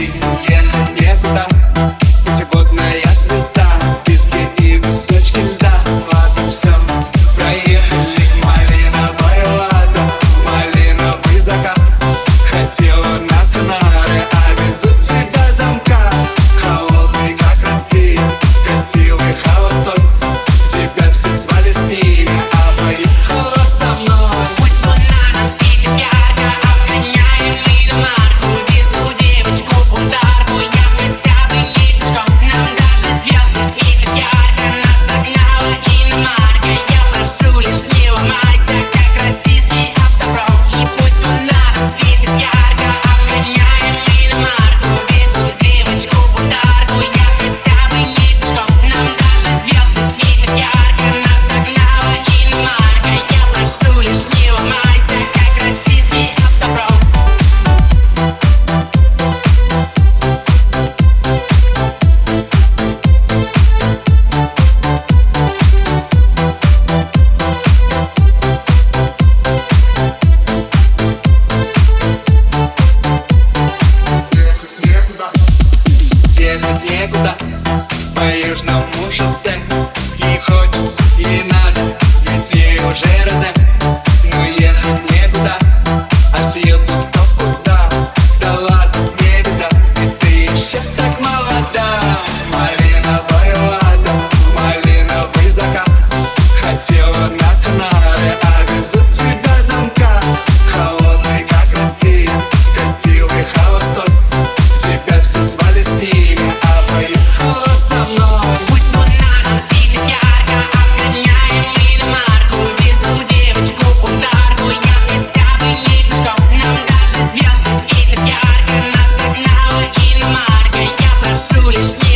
Yeah, yeah, yeah. И надо, ведь мне уже раза Но ехать некуда, а съеду кто куда? Да ладно, не беда, ведь ты еще так молода. Малиновая лада, малиновый закат. Хотела на канал. лишний